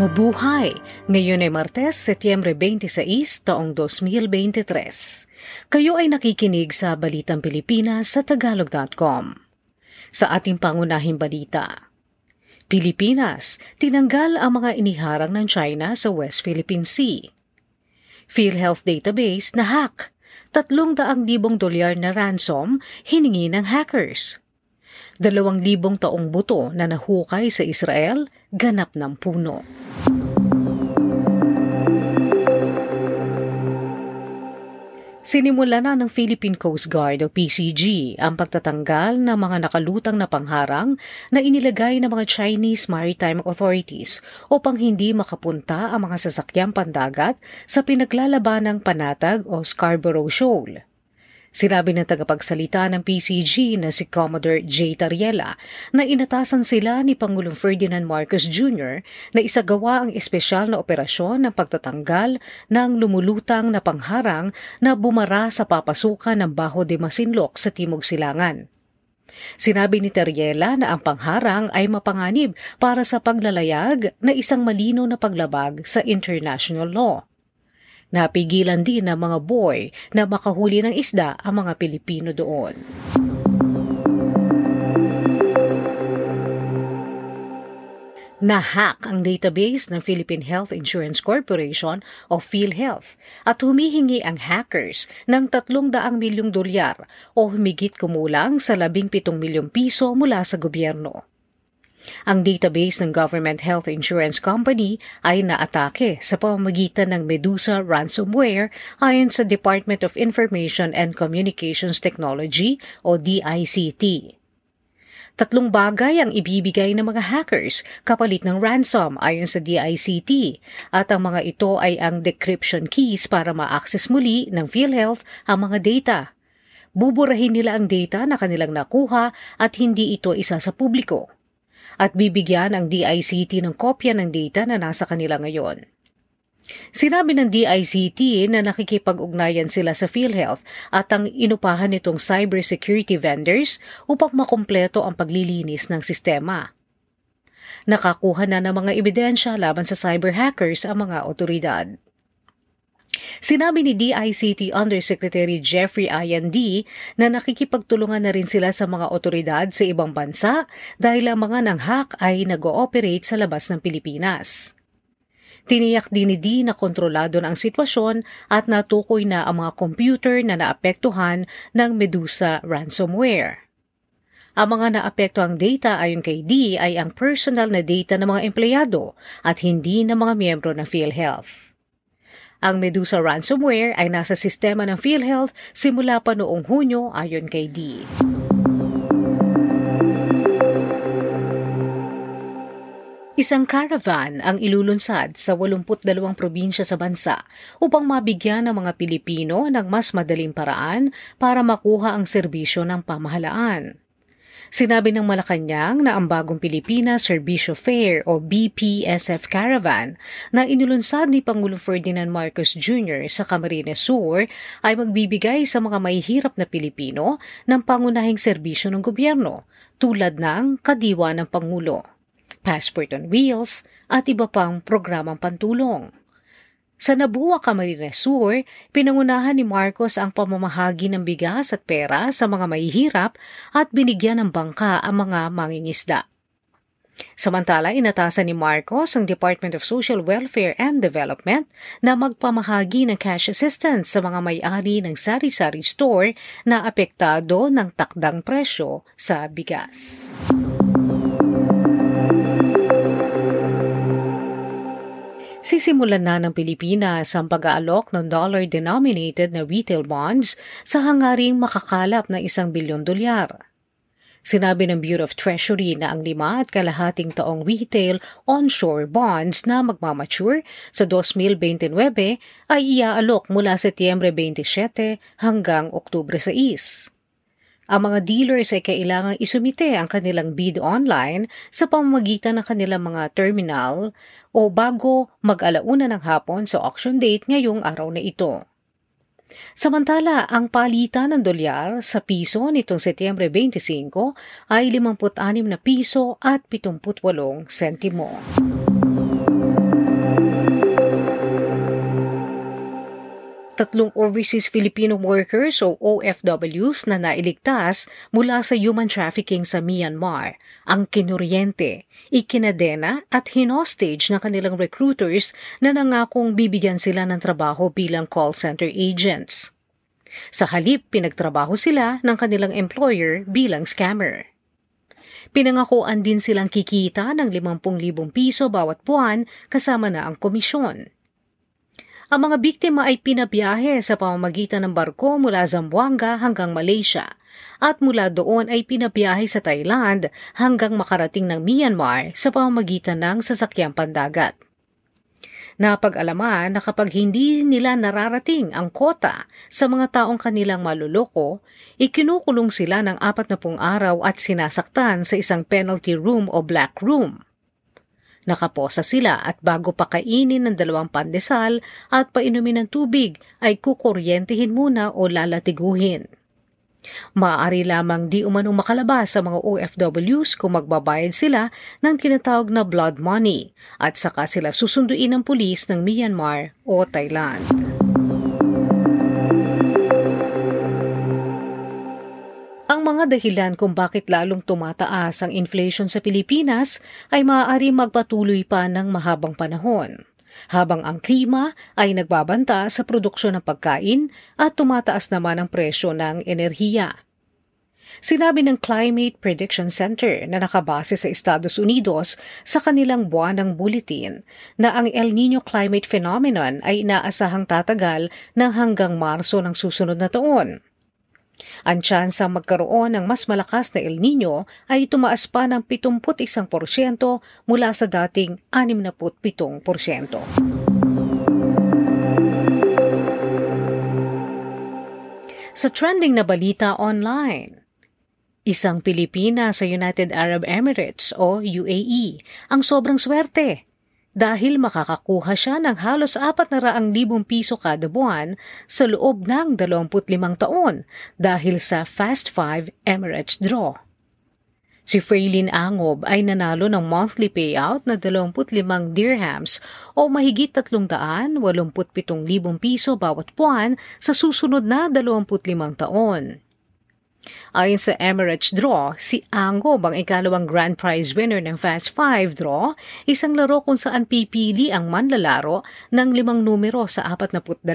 Mabuhay! Ngayon ay Martes, Setyembre 26, taong 2023. Kayo ay nakikinig sa Balitang Pilipinas sa Tagalog.com. Sa ating pangunahing balita, Pilipinas, tinanggal ang mga iniharang ng China sa West Philippine Sea. PhilHealth database na hack. Tatlong daang libong dolyar na ransom hiningi ng hackers. Dalawang libong taong buto na nahukay sa Israel, ganap ng puno. Sinimula na ng Philippine Coast Guard o PCG ang pagtatanggal ng mga nakalutang na pangharang na inilagay ng mga Chinese Maritime Authorities upang hindi makapunta ang mga sasakyang pandagat sa pinaglalabanang panatag o Scarborough Shoal. Sinabi ng tagapagsalita ng PCG na si Commodore J. Tariela na inatasan sila ni Pangulong Ferdinand Marcos Jr. na isagawa ang espesyal na operasyon ng pagtatanggal ng lumulutang na pangharang na bumara sa papasukan ng Baho de Masinloc sa Timog Silangan. Sinabi ni Teriela na ang pangharang ay mapanganib para sa paglalayag na isang malino na paglabag sa international law. Napigilan din ng mga boy na makahuli ng isda ang mga Pilipino doon. Nahack ang database ng Philippine Health Insurance Corporation o PhilHealth at humihingi ang hackers ng 300 milyong dolyar o humigit kumulang sa 17 milyong piso mula sa gobyerno. Ang database ng Government Health Insurance Company ay naatake sa pamamagitan ng Medusa ransomware ayon sa Department of Information and Communications Technology o DICT. Tatlong bagay ang ibibigay ng mga hackers kapalit ng ransom ayon sa DICT at ang mga ito ay ang decryption keys para ma-access muli ng PhilHealth ang mga data. Buburahin nila ang data na kanilang nakuha at hindi ito isa sa publiko at bibigyan ang DICT ng kopya ng data na nasa kanila ngayon. Sinabi ng DICT na nakikipag-ugnayan sila sa PhilHealth at ang inupahan nitong cybersecurity vendors upang makumpleto ang paglilinis ng sistema. Nakakuha na ng mga ebidensya laban sa cyber hackers ang mga otoridad. Sinabi ni DICT Undersecretary Jeffrey IND na nakikipagtulungan na rin sila sa mga otoridad sa ibang bansa dahil ang mga nanghak ay nag-ooperate sa labas ng Pilipinas. Tiniyak din ni D na kontrolado na ang sitwasyon at natukoy na ang mga computer na naapektuhan ng Medusa ransomware. Ang mga naapektuhang data ayon kay D ay ang personal na data ng mga empleyado at hindi ng mga miyembro ng PhilHealth. Ang Medusa ransomware ay nasa sistema ng PhilHealth simula pa noong Hunyo ayon kay D. Isang caravan ang ilulunsad sa 82 probinsya sa bansa upang mabigyan ng mga Pilipino ng mas madaling paraan para makuha ang serbisyo ng pamahalaan. Sinabi ng Malacanang na ang bagong Pilipinas Servicio Fair o BPSF Caravan na inulunsad ni Pangulo Ferdinand Marcos Jr. sa Camarines Sur ay magbibigay sa mga mahihirap na Pilipino ng pangunahing serbisyo ng gobyerno tulad ng kadiwa ng Pangulo, Passport on Wheels at iba pang programang pantulong. Sa Nabua Camarines Sur, pinangunahan ni Marcos ang pamamahagi ng bigas at pera sa mga mahihirap at binigyan ng bangka ang mga mangingisda. Samantala, inatasan ni Marcos ang Department of Social Welfare and Development na magpamahagi ng cash assistance sa mga may-ari ng sari-sari store na apektado ng takdang presyo sa bigas. Sisimulan na ng Pilipinas ang pag-aalok ng dollar-denominated na retail bonds sa hangaring makakalap na isang bilyon dolyar. Sinabi ng Bureau of Treasury na ang lima at kalahating taong retail onshore bonds na magmamature sa 2029 ay iaalok mula Setyembre 27 hanggang Oktubre 6. Ang mga dealers ay kailangang isumite ang kanilang bid online sa pamamagitan ng kanilang mga terminal o bago mag-alauna ng hapon sa auction date ngayong araw na ito. Samantala, ang palitan ng dolyar sa piso nitong Setyembre 25 ay 56 na piso at 78 sentimo. Tatlong overseas Filipino workers o OFWs na nailigtas mula sa human trafficking sa Myanmar, ang kinuryente, ikinadena at hinostage ng kanilang recruiters na nangakong bibigyan sila ng trabaho bilang call center agents. Sa halip, pinagtrabaho sila ng kanilang employer bilang scammer. Pinangakuan din silang kikita ng 50,000 piso bawat buwan kasama na ang komisyon. Ang mga biktima ay pinabiyahe sa pamamagitan ng barko mula Zamboanga hanggang Malaysia at mula doon ay pinabiyahe sa Thailand hanggang makarating ng Myanmar sa pamamagitan ng sasakyang pandagat. Napag-alaman na kapag hindi nila nararating ang kota sa mga taong kanilang maluloko, ikinukulong sila ng apat na pung araw at sinasaktan sa isang penalty room o black room. Nakaposa sila at bago pakainin ng dalawang pandesal at painumin ng tubig ay kukuryentehin muna o lalatiguhin. Maaari lamang di umanong makalabas sa mga OFWs kung magbabayad sila ng tinatawag na blood money at saka sila susunduin ng pulis ng Myanmar o Thailand. Mga dahilan kung bakit lalong tumataas ang inflation sa Pilipinas ay maaari magpatuloy pa ng mahabang panahon. Habang ang klima ay nagbabanta sa produksyon ng pagkain at tumataas naman ang presyo ng enerhiya. Sinabi ng Climate Prediction Center na nakabase sa Estados Unidos sa kanilang buwanang bulletin na ang El Nino climate phenomenon ay inaasahang tatagal ng hanggang Marso ng susunod na taon. Ang tsansa magkaroon ng mas malakas na El Nino ay tumaas pa ng 71% mula sa dating 67%. Sa trending na balita online, Isang Pilipina sa United Arab Emirates o UAE ang sobrang swerte dahil makakakuha siya ng halos 400,000 piso kada buwan sa loob ng 25 taon dahil sa Fast 5 Emirates Draw. Si Fraylin Angob ay nanalo ng monthly payout na 25 dirhams o mahigit 387,000 piso bawat buwan sa susunod na 25 taon. Ayon sa Emirates Draw, si Ango bang ikalawang grand prize winner ng Fast 5 Draw, isang laro kung saan pipili ang manlalaro ng limang numero sa 42.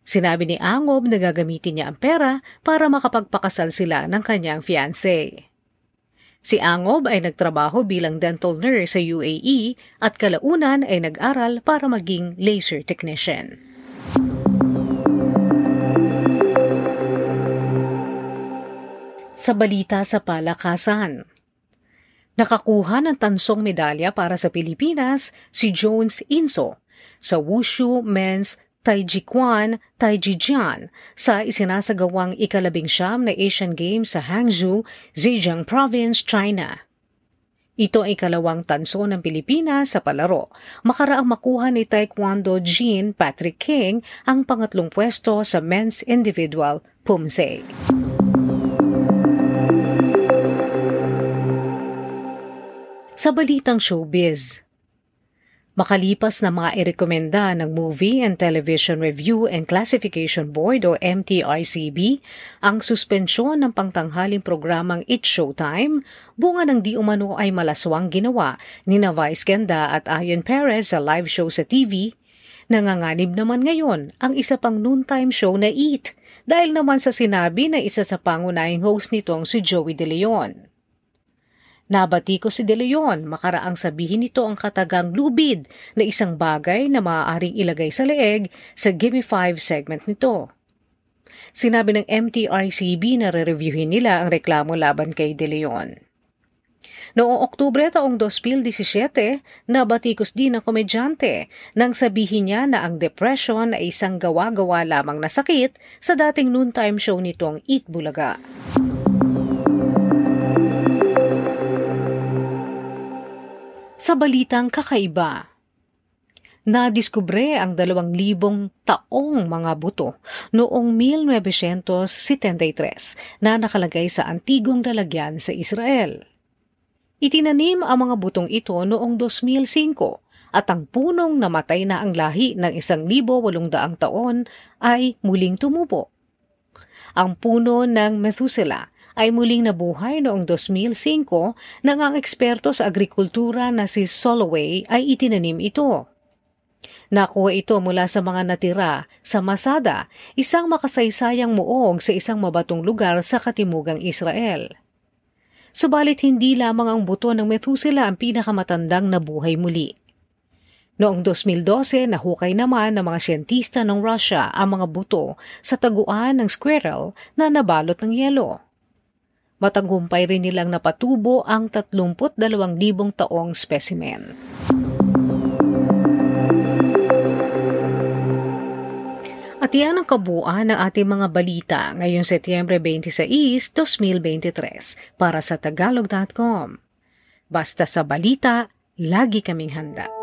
Sinabi ni Angob na gagamitin niya ang pera para makapagpakasal sila ng kanyang fiancé. Si Angob ay nagtrabaho bilang dental nurse sa UAE at kalaunan ay nag-aral para maging laser technician. Sa balita sa palakasan. Nakakuha ng tansong medalya para sa Pilipinas si Jones Inso sa Wushu Men's Taijikwan Taijijian sa isinasagawang ikalabing siyam na Asian Games sa Hangzhou, Zhejiang Province, China. Ito ay ikalawang tanso ng Pilipinas sa palaro. Makaraang makuha ni Taekwondo Jean Patrick King ang pangatlong pwesto sa men's individual Pumse. Sa balitang showbiz, Makalipas na mga irekomenda ng Movie and Television Review and Classification Board o MTRCB ang suspensyon ng pangtanghaling programang It's Showtime, bunga ng di umano ay malaswang ginawa ni na Vice Ganda at Ayon Perez sa live show sa TV, nanganganib naman ngayon ang isa pang noontime show na Eat dahil naman sa sinabi na isa sa pangunahing host nitong si Joey De Leon. Nabati ko si De Leon makaraang sabihin nito ang katagang lubid na isang bagay na maaaring ilagay sa leeg sa Gimme 5 segment nito. Sinabi ng MTRCB na re-reviewin nila ang reklamo laban kay De Leon. Noong Oktubre taong 2017, nabatikos din ng komedyante nang sabihin niya na ang depression ay isang gawa-gawa lamang na sakit sa dating noontime show nitong Eat Bulaga. Sa balitang kakaiba, nadiskubre ang dalawang libong taong mga buto noong 1973 na nakalagay sa antigong lalagyan sa Israel. Itinanim ang mga butong ito noong 2005 at ang punong namatay na ang lahi ng 1,800 taon ay muling tumubo. Ang puno ng Methuselah ay muling nabuhay noong 2005 nang ang eksperto sa agrikultura na si Soloway ay itinanim ito. Nakuha ito mula sa mga natira sa Masada, isang makasaysayang muong sa isang mabatong lugar sa katimugang Israel. Subalit hindi lamang ang buto ng Methuselah ang pinakamatandang nabuhay muli. Noong 2012, nahukay naman ng mga siyentista ng Russia ang mga buto sa taguan ng squirrel na nabalot ng yelo. Matagumpay rin nilang napatubo ang 32,000 taong specimen. At yan ang kabuuan ng ating mga balita ngayong Setyembre 26, 2023 para sa tagalog.com. Basta sa balita, lagi kaming handa.